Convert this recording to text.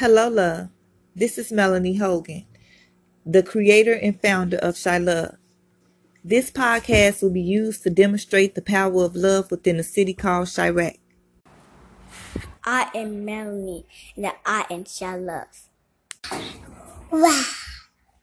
Hello, love. This is Melanie Hogan, the creator and founder of Shy Love. This podcast will be used to demonstrate the power of love within a city called Chiraq. I am Melanie, and I am Shy Love. Wow.